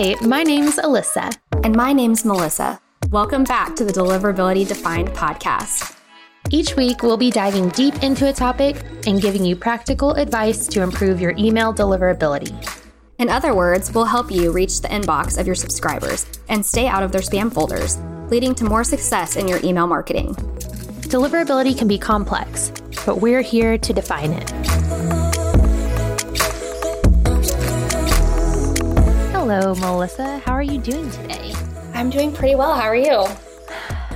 Hi, my name's Alyssa. And my name's Melissa. Welcome back to the Deliverability Defined podcast. Each week, we'll be diving deep into a topic and giving you practical advice to improve your email deliverability. In other words, we'll help you reach the inbox of your subscribers and stay out of their spam folders, leading to more success in your email marketing. Deliverability can be complex, but we're here to define it. Hello, Melissa. How are you doing today? I'm doing pretty well. How are you?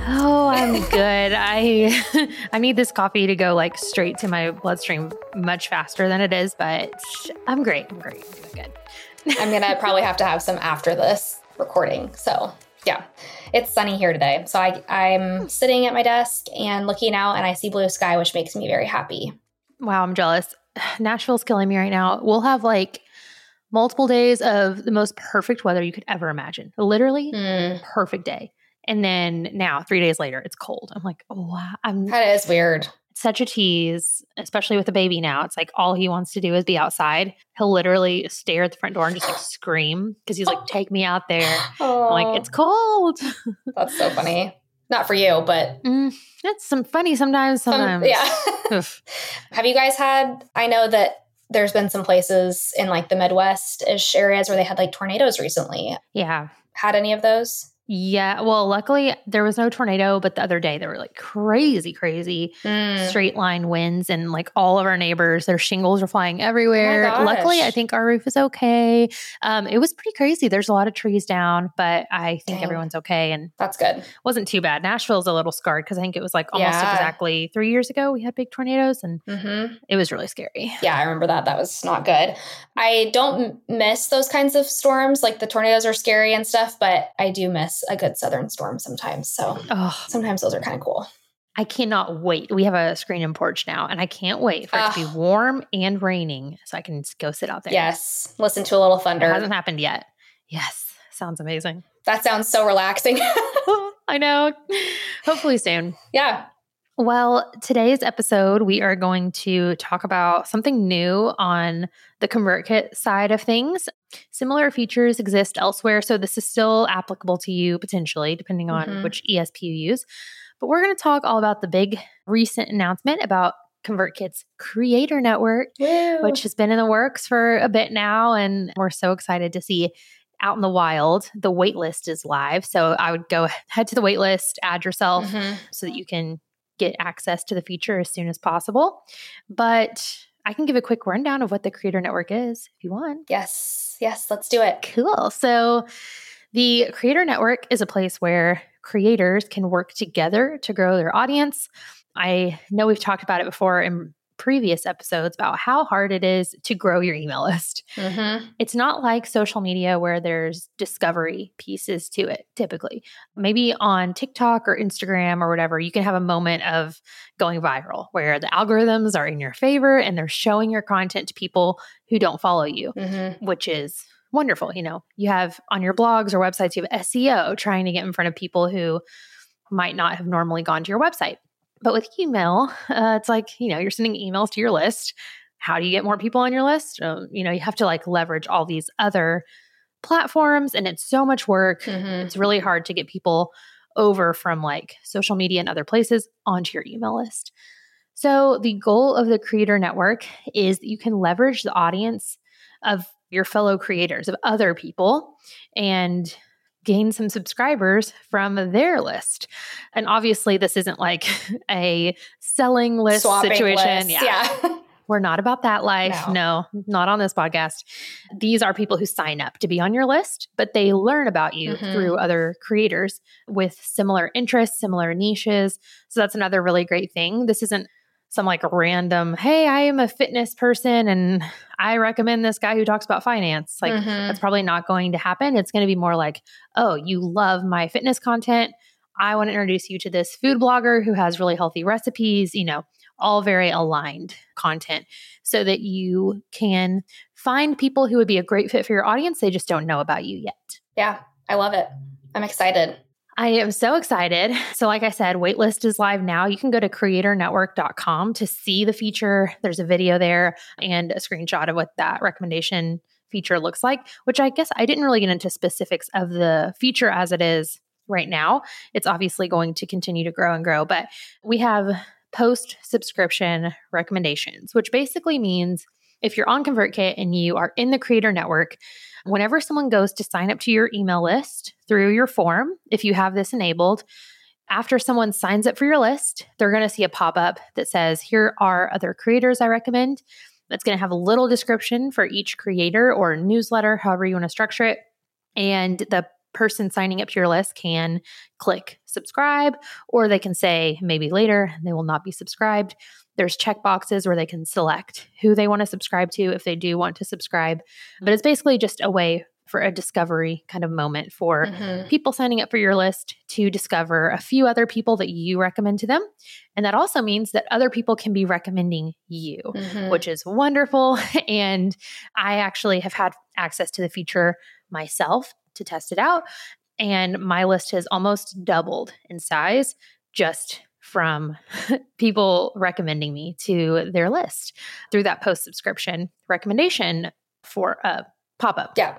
Oh, I'm good. I I need this coffee to go like straight to my bloodstream much faster than it is, but I'm great. I'm great. I'm doing good. I'm gonna probably have to have some after this recording. So yeah, it's sunny here today. So I I'm hmm. sitting at my desk and looking out, and I see blue sky, which makes me very happy. Wow, I'm jealous. Nashville's killing me right now. We'll have like multiple days of the most perfect weather you could ever imagine. Literally, mm. perfect day. And then now, three days later, it's cold. I'm like, oh, wow. I'm, that is weird. Such a tease, especially with the baby now. It's like all he wants to do is be outside. He'll literally stare at the front door and just like scream because he's like, take me out there. Oh. like, it's cold. That's so funny. Not for you, but mm, it's some funny sometimes. Sometimes, Some, yeah. Have you guys had? I know that there's been some places in like the Midwest ish areas where they had like tornadoes recently. Yeah. Had any of those? Yeah. Well, luckily there was no tornado, but the other day there were like crazy, crazy mm. straight line winds and like all of our neighbors, their shingles were flying everywhere. Oh luckily, I think our roof is okay. Um, it was pretty crazy. There's a lot of trees down, but I think Dang. everyone's okay. And that's good. Wasn't too bad. Nashville's a little scarred because I think it was like almost yeah. exactly three years ago we had big tornadoes and mm-hmm. it was really scary. Yeah, I remember that. That was not good. I don't miss those kinds of storms. Like the tornadoes are scary and stuff, but I do miss a good southern storm sometimes. So oh. sometimes those are kind of cool. I cannot wait. We have a screen and porch now, and I can't wait for it to be warm and raining so I can go sit out there. Yes. Listen to a little thunder. It hasn't happened yet. Yes. Sounds amazing. That sounds so relaxing. I know. Hopefully soon. Yeah. Well, today's episode, we are going to talk about something new on the ConvertKit side of things. Similar features exist elsewhere, so this is still applicable to you potentially, depending on mm-hmm. which ESP you use. But we're going to talk all about the big recent announcement about ConvertKit's Creator Network, Woo. which has been in the works for a bit now. And we're so excited to see out in the wild. The waitlist is live. So I would go head to the waitlist, add yourself mm-hmm. so that you can get access to the feature as soon as possible. But I can give a quick rundown of what the Creator Network is if you want. Yes, yes, let's do it. Cool. So, the Creator Network is a place where creators can work together to grow their audience. I know we've talked about it before in previous episodes about how hard it is to grow your email list. Mm-hmm. It's not like social media where there's discovery pieces to it typically. Maybe on TikTok or Instagram or whatever, you can have a moment of going viral where the algorithms are in your favor and they're showing your content to people who don't follow you, mm-hmm. which is wonderful. You know, you have on your blogs or websites, you have SEO trying to get in front of people who might not have normally gone to your website. But with email, uh, it's like, you know, you're sending emails to your list. How do you get more people on your list? Um, you know, you have to like leverage all these other platforms and it's so much work. Mm-hmm. It's really hard to get people over from like social media and other places onto your email list. So, the goal of the Creator Network is that you can leverage the audience of your fellow creators, of other people, and gain some subscribers from their list. And obviously, this isn't like a selling list Swapping situation. Yeah. yeah. We're not about that life. No. no. not on this podcast. These are people who sign up to be on your list, but they learn about you mm-hmm. through other creators with similar interests, similar niches. So that's another really great thing. This isn't some like random, hey, I am a fitness person and I recommend this guy who talks about finance. Like, mm-hmm. that's probably not going to happen. It's going to be more like, oh, you love my fitness content. I want to introduce you to this food blogger who has really healthy recipes, you know, all very aligned content so that you can find people who would be a great fit for your audience. They just don't know about you yet. Yeah, I love it. I'm excited. I am so excited. So, like I said, waitlist is live now. You can go to creatornetwork.com to see the feature. There's a video there and a screenshot of what that recommendation feature looks like, which I guess I didn't really get into specifics of the feature as it is right now. It's obviously going to continue to grow and grow, but we have post subscription recommendations, which basically means if you're on ConvertKit and you are in the creator network, whenever someone goes to sign up to your email list through your form, if you have this enabled, after someone signs up for your list, they're going to see a pop up that says, Here are other creators I recommend. That's going to have a little description for each creator or newsletter, however you want to structure it. And the person signing up to your list can click subscribe, or they can say maybe later they will not be subscribed. There's check boxes where they can select who they want to subscribe to if they do want to subscribe. But it's basically just a way for a discovery kind of moment for mm-hmm. people signing up for your list to discover a few other people that you recommend to them. And that also means that other people can be recommending you, mm-hmm. which is wonderful. And I actually have had access to the feature myself to test it out. And my list has almost doubled in size just from people recommending me to their list through that post subscription recommendation for a pop up. Yeah.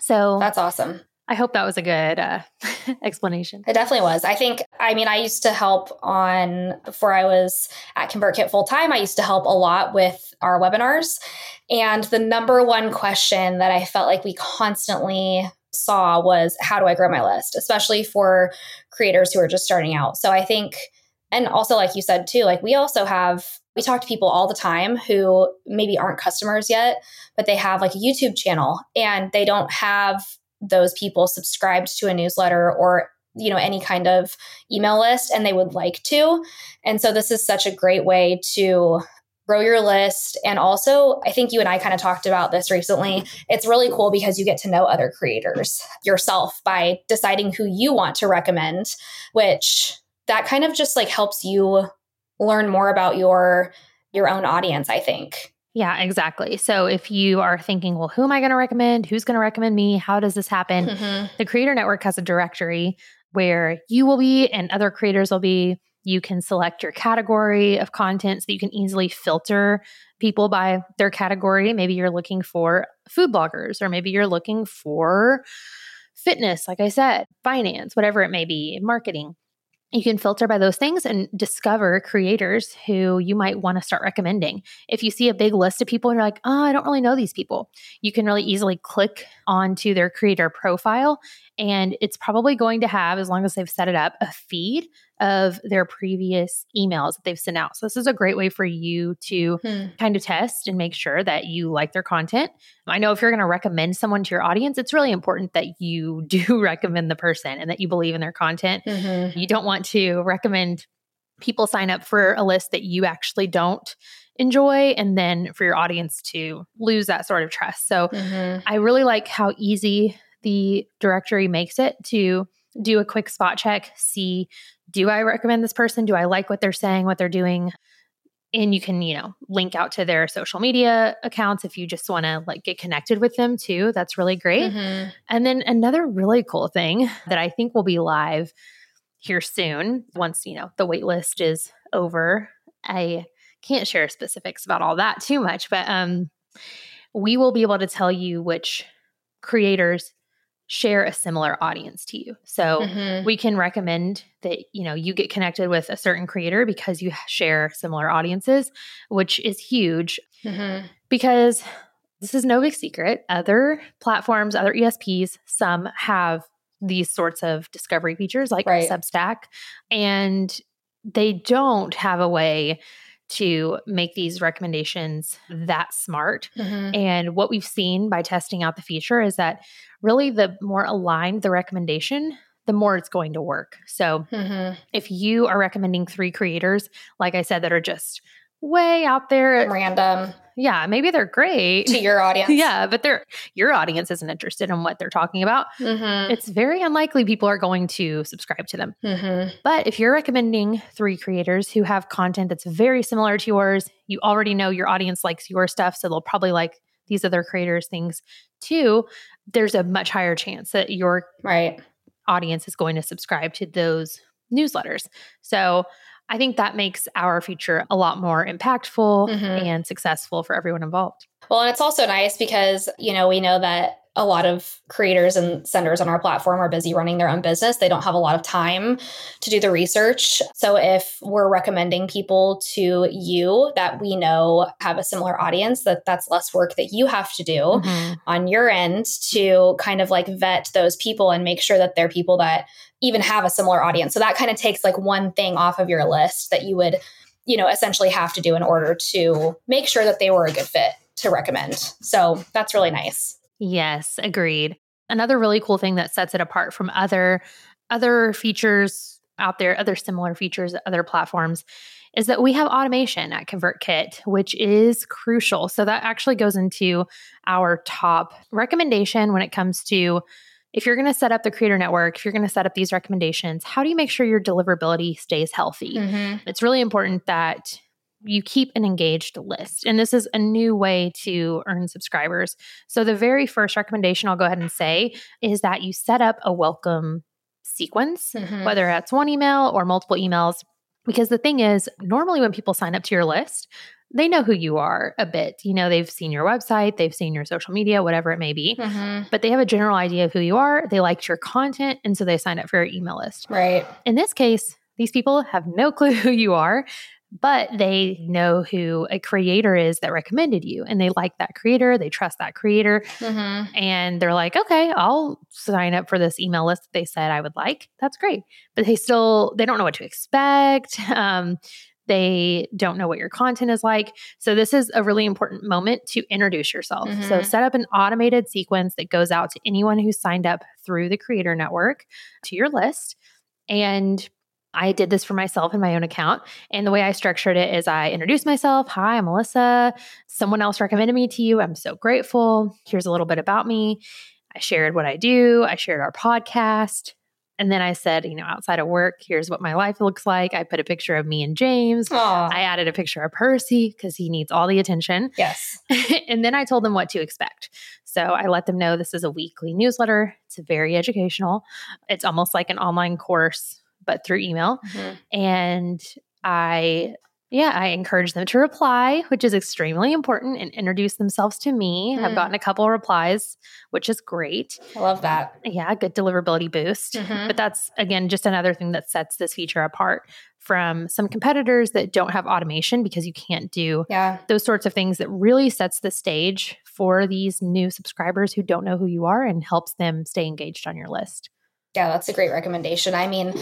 So that's awesome. I hope that was a good uh, explanation. It definitely was. I think, I mean, I used to help on, before I was at ConvertKit full time, I used to help a lot with our webinars. And the number one question that I felt like we constantly saw was how do I grow my list, especially for creators who are just starting out. So I think, and also like you said too, like we also have, we talk to people all the time who maybe aren't customers yet, but they have like a YouTube channel and they don't have those people subscribed to a newsletter or you know any kind of email list and they would like to and so this is such a great way to grow your list. And also, I think you and I kind of talked about this recently. It's really cool because you get to know other creators yourself by deciding who you want to recommend, which that kind of just like helps you learn more about your your own audience, I think. Yeah, exactly. So if you are thinking, well, who am I going to recommend? Who's going to recommend me? How does this happen? Mm-hmm. The Creator Network has a directory where you will be and other creators will be you can select your category of content so you can easily filter people by their category. Maybe you're looking for food bloggers, or maybe you're looking for fitness, like I said, finance, whatever it may be, marketing you can filter by those things and discover creators who you might want to start recommending. If you see a big list of people and you're like, oh, I don't really know these people, you can really easily click onto their creator profile. And it's probably going to have, as long as they've set it up, a feed of their previous emails that they've sent out. So, this is a great way for you to hmm. kind of test and make sure that you like their content. I know if you're going to recommend someone to your audience, it's really important that you do recommend the person and that you believe in their content. Mm-hmm. You don't want to recommend people sign up for a list that you actually don't enjoy and then for your audience to lose that sort of trust. So, mm-hmm. I really like how easy the directory makes it to do a quick spot check, see do I recommend this person? Do I like what they're saying, what they're doing? And you can, you know, link out to their social media accounts if you just want to like get connected with them too. That's really great. Mm-hmm. And then another really cool thing that I think will be live here soon once, you know, the wait list is over. I can't share specifics about all that too much, but um we will be able to tell you which creators share a similar audience to you. So mm-hmm. we can recommend that you know you get connected with a certain creator because you share similar audiences, which is huge mm-hmm. because this is no big secret. Other platforms, other ESPs, some have these sorts of discovery features like right. Substack and they don't have a way to make these recommendations that smart. Mm-hmm. And what we've seen by testing out the feature is that really the more aligned the recommendation, the more it's going to work. So mm-hmm. if you are recommending three creators, like I said, that are just way out there random yeah maybe they're great. To your audience. Yeah but they're your audience isn't interested in what they're talking about. Mm-hmm. it's very unlikely people are going to subscribe to them. Mm-hmm. but if you're recommending three creators who have content that's very similar to yours you already know your audience likes your stuff so they'll probably like these other creators things too there's a much higher chance that your right. audience is going to subscribe to those newsletters. So I think that makes our future a lot more impactful Mhm. and successful for everyone involved. Well, and it's also nice because, you know, we know that a lot of creators and senders on our platform are busy running their own business. They don't have a lot of time to do the research. So if we're recommending people to you that we know have a similar audience, that that's less work that you have to do Mhm. on your end to kind of like vet those people and make sure that they're people that even have a similar audience. So that kind of takes like one thing off of your list that you would, you know, essentially have to do in order to make sure that they were a good fit to recommend. So that's really nice. Yes, agreed. Another really cool thing that sets it apart from other other features out there, other similar features, other platforms, is that we have automation at ConvertKit, which is crucial. So that actually goes into our top recommendation when it comes to if you're going to set up the creator network, if you're going to set up these recommendations, how do you make sure your deliverability stays healthy? Mm-hmm. It's really important that you keep an engaged list. And this is a new way to earn subscribers. So, the very first recommendation I'll go ahead and say is that you set up a welcome sequence, Mhm. whether that's one email or multiple emails. Because the thing is, normally when people sign up to your list, they know who you are a bit. You know, they've seen your website, they've seen your social media, whatever it may be, Mm-hmm. but they have a general idea of who you are. They liked your content, and so they signed up for your email list. Right. In this case, these people have no clue who you are, but they know who a creator is that recommended you and they like that creator, they trust that creator, Mm-hmm. and they're like, okay, I'll sign up for this email list that they said I would like. That's great. But they still they don't know what to expect. Um, they don't know what your content is like. So this is a really important moment to introduce yourself. So Mhm. set up an automated sequence that goes out to anyone who signed up through the creator network to your list. And I did this for myself in my own account. And the way I structured it is I introduced myself. Hi, I'm Melissa. Someone else recommended me to you. I'm so grateful. Here's a little bit about me. I shared what I do. I shared our podcast. And then I said, you know, outside of work, here's what my life looks like. I put a picture of me and James. Aw. I added a picture of Percy because he needs all the attention. yes. and then I told them what to expect. So I let them know this is a weekly newsletter. It's very educational. It's almost like an online course, but through email. Mhm. And I, yeah, I encourage them to reply, which is extremely important, and introduce themselves to me. I've Mm. gotten a couple of replies, which is great. I love that. Yeah, good deliverability boost. Mhm. But that's, again, just another thing that sets this feature apart from some competitors that don't have automation because you can't do Yeah. those sorts of things that really sets the stage for these new subscribers who don't know who you are and helps them stay engaged on your list. Yeah, that's a great recommendation. I mean,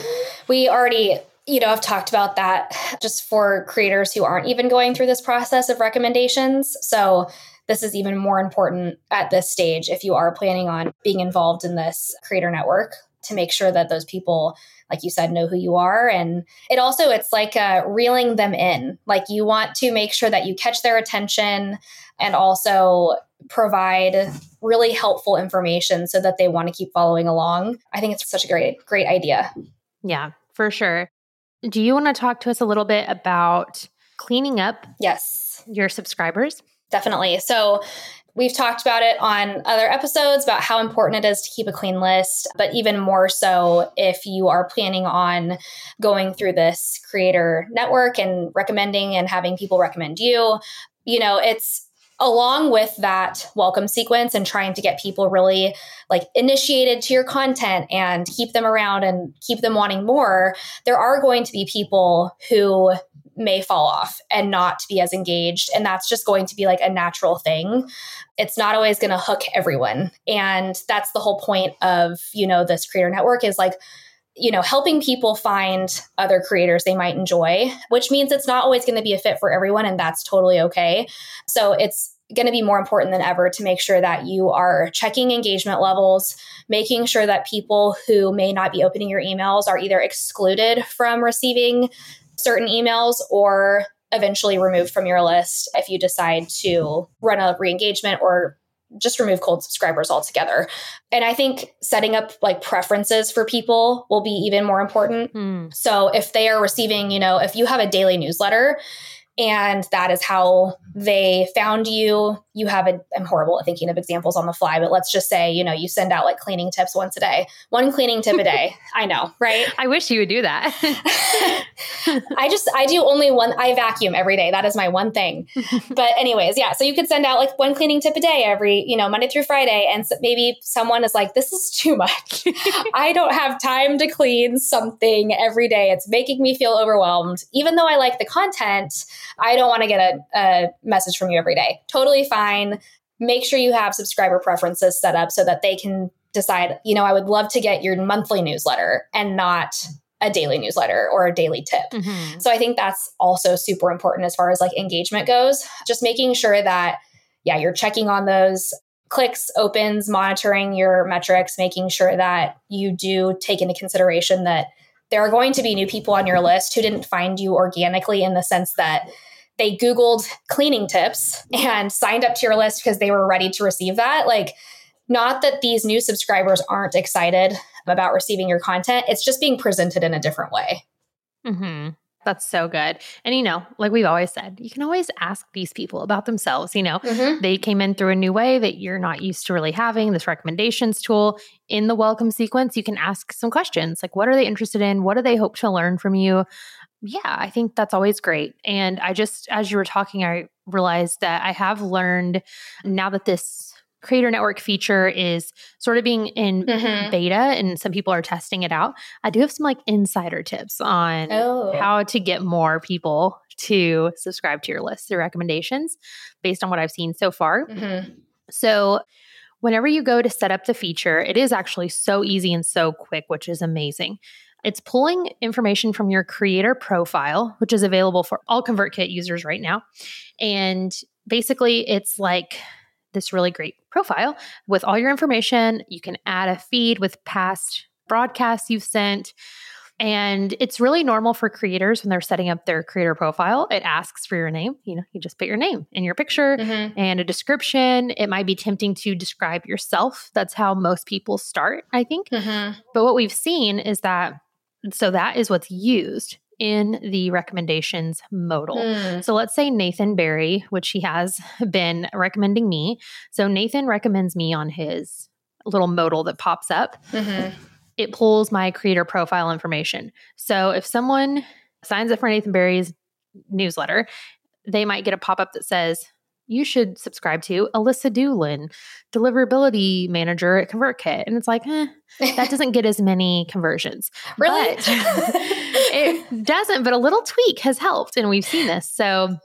we already, you know, have talked about that just for creators who aren't even going through this process of recommendations. So, this is even more important at this stage if you are planning on being involved in this creator network to make sure that those people like you said know who you are and it also it's like uh, reeling them in like you want to make sure that you catch their attention and also provide really helpful information so that they want to keep following along. I think it's such a great, great idea. Yeah, for sure. Do you want to talk to us a little bit about cleaning up Yes, your subscribers? definitely. So, we've talked about it on other episodes about how important it is to keep a clean list, but even more so if you are planning on going through this creator network and recommending and having people recommend you. You know, it's along with that welcome sequence and trying to get people really like initiated to your content and keep them around and keep them wanting more there are going to be people who may fall off and not be as engaged and that's just going to be like a natural thing. It's not always going to hook everyone and that's the whole point of you know this creator network is like you know helping people find other creators they might enjoy which means it's not always going to be a fit for everyone and that's totally okay. So it's going to be more important than ever to make sure that you are checking engagement levels, making sure that people who may not be opening your emails are either excluded from receiving certain emails or eventually removed from your list if you decide to run a re-engagement or just remove cold subscribers altogether. And I think setting up like preferences for people will be even more important. Hmm. So if they are receiving, you know, if you have a daily newsletter, and that is how they found you. You have a i'm horrible at thinking of examples on the fly but let's just say you know you send out like cleaning tips once a day one cleaning tip a day. I know right? I wish you would do that. I just i do only one i vacuum every day. That is my one thing. But anyways yeah so you could send out like one cleaning tip a day every you know monday through friday and so maybe someone is like this is too much. I don't have time to clean something every day. It's making me feel overwhelmed. Even though i like the content I don't want to get a, a message from you every day. Totally fine. Make sure you have subscriber preferences set up so that they can decide, you know, I would love to get your monthly newsletter and not a daily newsletter or a daily tip. Mm-hmm. So I think that's also super important as far as like engagement goes. Just making sure that, yeah, you're checking on those clicks, opens, monitoring your metrics, making sure that you do take into consideration that there are going to be new people on your list who didn't find you organically in the sense that they Googled cleaning tips and signed up to your list because they were ready to receive that. Like, not that these new subscribers aren't excited about receiving your content, it's just being presented in a different way. Mm-hmm. That's so good. And, you know, like we've always said, you can always ask these people about themselves. You know, mm-hmm. they came in through a new way that you're not used to really having this recommendations tool. In the welcome sequence, you can ask some questions like, what are they interested in? What do they hope to learn from you? Yeah, I think that's always great. And I just, as you were talking, I realized that I have learned now that this creator network feature is sort of being in mm-hmm. beta and some people are testing it out i do have some like insider tips on oh. how to get more people to subscribe to your list through recommendations based on what i've seen so far mm-hmm. so whenever you go to set up the feature it is actually so easy and so quick which is amazing it's pulling information from your creator profile, which is available for all ConvertKit users right now. And basically, it's like this really great profile with all your information. You can add a feed with past broadcasts you've sent. And it's really normal for creators when they're setting up their creator profile. It asks for your name. You know, you just put your name in your picture mm-hmm. and a description. It might be tempting to describe yourself. That's how most people start, I think. Mm-hmm. But what we've seen is that, so that is what's used in the recommendations modal. Mm. So let's say Nathan Barry, which he has been recommending me. So Nathan recommends me on his little modal that pops up. Mm-hmm. It pulls my creator profile information. So if someone signs up for Nathan Barry's newsletter, they might get a pop up that says, you should subscribe to Alyssa Doolin, deliverability manager at ConvertKit. And it's like, eh, that doesn't get as many conversions. Really? But it doesn't, but a little tweak has helped. And we've seen this. So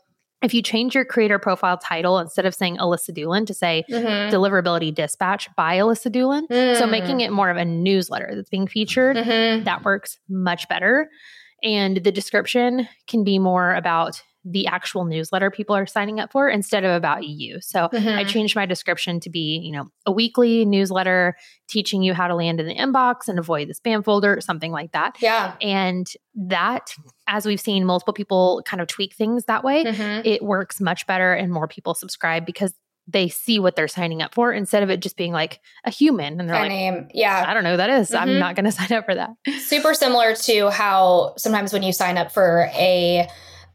if you change your creator profile title instead of saying Alyssa Doolin to say mm-hmm. Deliverability Dispatch by Alyssa Doolin, mm. so making it more of a newsletter that's being featured, mm-hmm. that works much better. And the description can be more about the actual newsletter people are signing up for instead of about you. So mm-hmm. I changed my description to be, you know, a weekly newsletter teaching you how to land in the inbox and avoid the spam folder, something like that. Yeah. And that, as we've seen multiple people kind of tweak things that way, mm-hmm. it works much better and more people subscribe because they see what they're signing up for instead of it just being like a human and they're like name. yeah i don't know who that is. Mm-hmm. i'm not going to sign up for that super similar to how sometimes when you sign up for a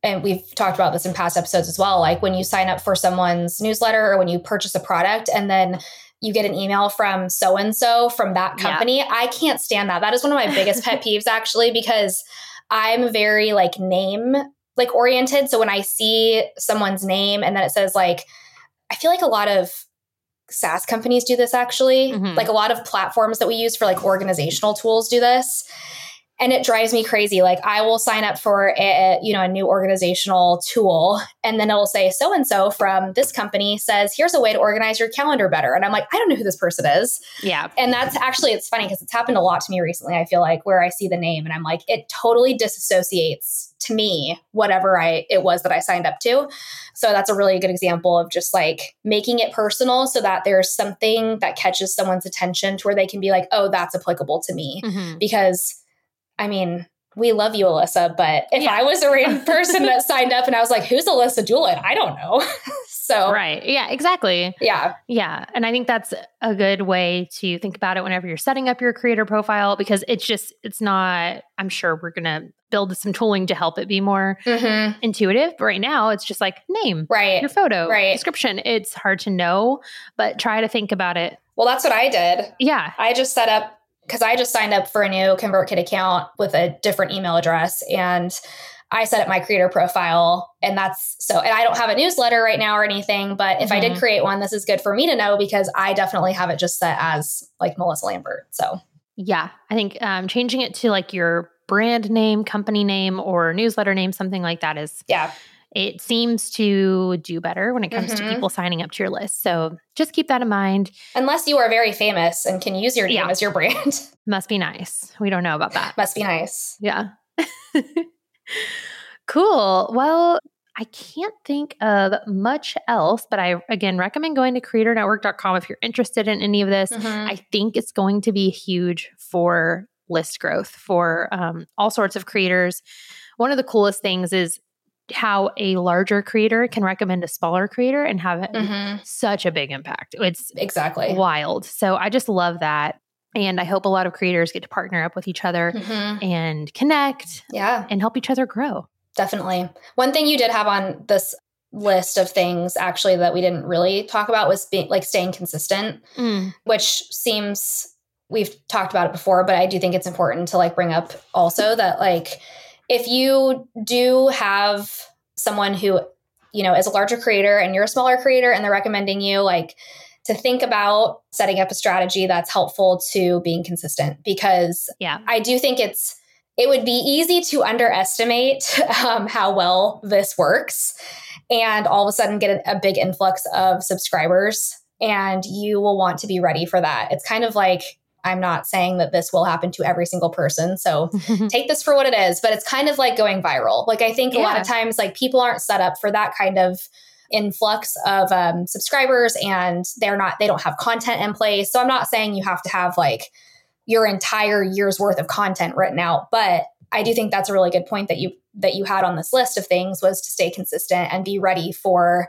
and we've talked about this in past episodes as well like when you sign up for someone's newsletter or when you purchase a product and then you get an email from so and so from that company yeah. i can't stand that that is one of my biggest pet peeves actually because i'm very like name like oriented so when i see someone's name and then it says like i feel like a lot of SaaS companies do this actually. Mm-hmm. Like a lot of platforms that we use for like organizational tools do this and it drives me crazy. Like i will sign up for a you know a new organizational tool and then it'll say so and so from this company says here's a way to organize your calendar better. And i'm like i don't know who this person is. Yeah. And that's actually it's funny because it's happened a lot to me recently i feel like where i see the name and i'm like it totally disassociates to me whatever i it was that i signed up to. So that's a really good example of just like making it personal so that there's something that catches someone's attention to where they can be like oh that's applicable to me. Mm-hmm. because I mean, we love you, Alyssa, but if yeah. I was a random person that signed up and I was like, who's Alyssa Doolin? I don't know. So, right. Yeah, exactly. Yeah. Yeah. And I think that's a good way to think about it whenever you're setting up your creator profile because it's just, it's not, I'm sure we're going to build some tooling to help it be more Mm-hmm. intuitive. But right now, it's just like name, Right. your photo, Right. description. It's hard to know, but try to think about it. Well, that's what I did. Yeah. I just set up because I just signed up for a new ConvertKit account with a different email address and I set up my creator profile and that's so and I don't have a newsletter right now or anything, but if I did Mhm. create one, this is good for me to know because I definitely have it just set as like Melissa Lambert. So Yeah. I think um, changing it to like your brand name, company name, or newsletter name, something like that is yeah. It seems to do better when it comes to Mhm. people signing up to your list. So just keep that in mind. Unless you are very famous and can use your name Yeah. as your brand. Must be nice. We don't know about that. Must be nice. Yeah. cool. Well, I can't think of much else, but I again recommend going to creatornetwork.com if you're interested in any of this. Mhm. I think it's going to be huge for list growth for um, all sorts of creators. One of the coolest things is how a larger creator can recommend a smaller creator and have Mhm. such a big impact. It's Exactly. wild. So I just love that. And I hope a lot of creators get to partner up with each other Mhm. and connect Yeah. and help each other grow. Definitely. One thing you did have on this list of things actually that we didn't really talk about was being like staying consistent, which seems we've talked about it before, but I do think it's important to like bring up also that like if you do have someone who, you know, is a larger creator and you're a smaller creator and they're recommending you like to think about setting up a strategy that's helpful to being consistent because Yeah. I do think it's it would be easy to underestimate um, how well this works and all of a sudden get a, a big influx of subscribers and you will want to be ready for that. It's kind of like I'm not saying that this will happen to every single person. So take this for what it is, but it's kind of like going viral. Like I think a lot of times like people aren't set up for that kind of influx of um, subscribers and they're not they don't have content in place. So I'm not saying you have to have like your entire year's worth of content written out, but I do think that's a really good point that you that you had on this list of things was to stay consistent and be ready for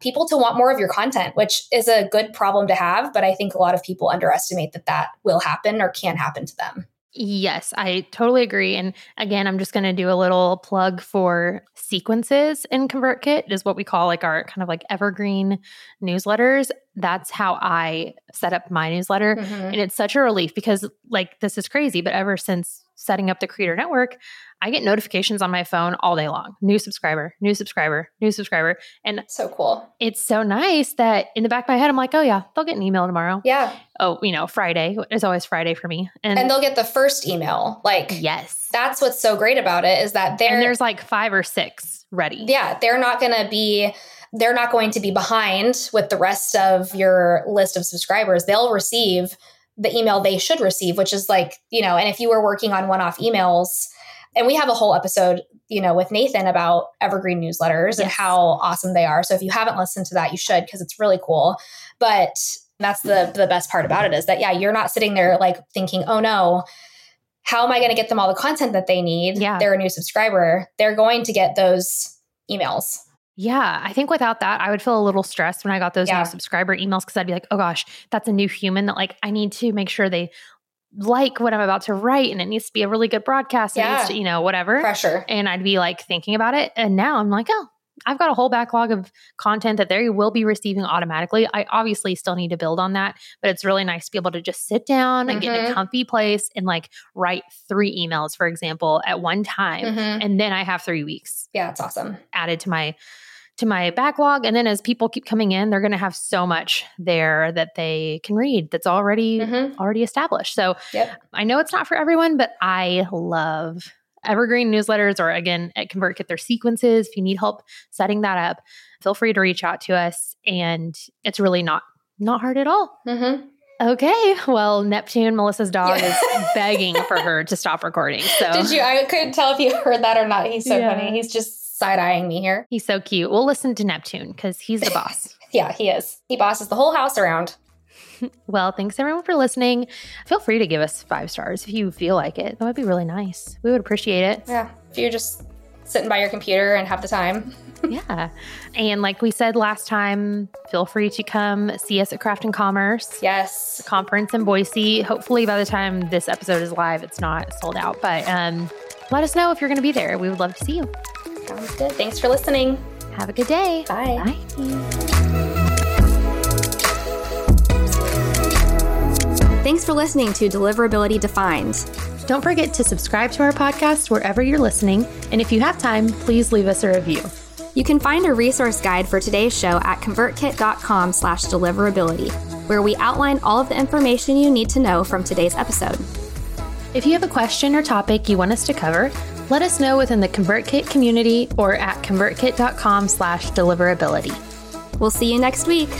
people to want more of your content, which is a good problem to have, but I think a lot of people underestimate that that will happen or can happen to them. Yes, I totally agree. And again, I'm just going to do a little plug for sequences in ConvertKit, is what we call like our kind of like evergreen newsletters. That's how I set up my newsletter. Mhm. And it's such a relief because, like, this is crazy, but ever since setting up the Creator Network, I get notifications on my phone all day long new subscriber, new subscriber, new subscriber. And So cool. it's so nice that in the back of my head, I'm like, oh, yeah, they'll get an email tomorrow. Yeah. Oh, you know, Friday is always Friday for me. And, And they'll get the first email. Like yes. that's what's so great about it is that they're and there's like five or six ready. yeah, they're not going to be they're not going to be behind with the rest of your list of subscribers. They'll receive the email they should receive, which is like, you know, and if you were working on one-off emails, and we have a whole episode, you know, with Nathan about evergreen newsletters and how awesome they are. So if you haven't listened to that, you should because it's really cool. But that's the the best part about it is that yeah, you're not sitting there like thinking, "Oh no, how am I going to get them all the content that they need?" Yeah. They're a new subscriber. They're going to get those emails. Yeah, I think without that, I would feel a little stressed when I got those Yeah. new subscriber emails because I'd be like, oh gosh, that's a new human that like I need to make sure they like what I'm about to write and it needs to be a really good broadcast. and Yeah. to, you know, whatever. Pressure. And I'd be like thinking about it. And now I'm like, oh, I've got a whole backlog of content that they will be receiving automatically. I obviously still need to build on that, but it's really nice to be able to just sit down and get in a Mhm. comfy place and like write three emails, for example, at one time. Mhm. And then I have three weeks Yeah, it's awesome. added to my to my backlog and then as people keep coming in they're going to have so much there that they can read that's already Mhm. already established so Yep. i know it's not for everyone but i love evergreen newsletters or again at convertkit their sequences if you need help setting that up feel free to reach out to us and it's really not not hard at all Mhm. okay well neptune melissa's dog is begging for her to stop recording so Did you? I couldn't tell if you heard that or not. He's so Yeah. funny. He's just side eyeing me here. he's so cute we'll listen to neptune because he's the boss Yeah, he is. He bosses the whole house around. Well, thanks everyone for listening. Feel free to give us five stars if you feel like it. That would be really nice. We would appreciate it. Yeah. If you're just sitting by your computer and have the time. yeah. And like we said last time, feel free to come see us at Craft and Commerce. Yes. Conference in Boise. Hopefully by the time this episode is live, it's not sold out. But um, let us know if you're going to be there. We would love to see you. Sounds good. Thanks for listening. Have a good day. Bye. Bye. Thanks for listening to Deliverability Defined. Don't forget to subscribe to our podcast wherever you're listening. And if you have time, please leave us a review. You can find a resource guide for today's show at convertkit.com slash deliverability, where we outline all of the information you need to know from today's episode. If you have a question or topic you want us to cover, let us know within the ConvertKit community or at convertkit.com slash deliverability. We'll see you next week.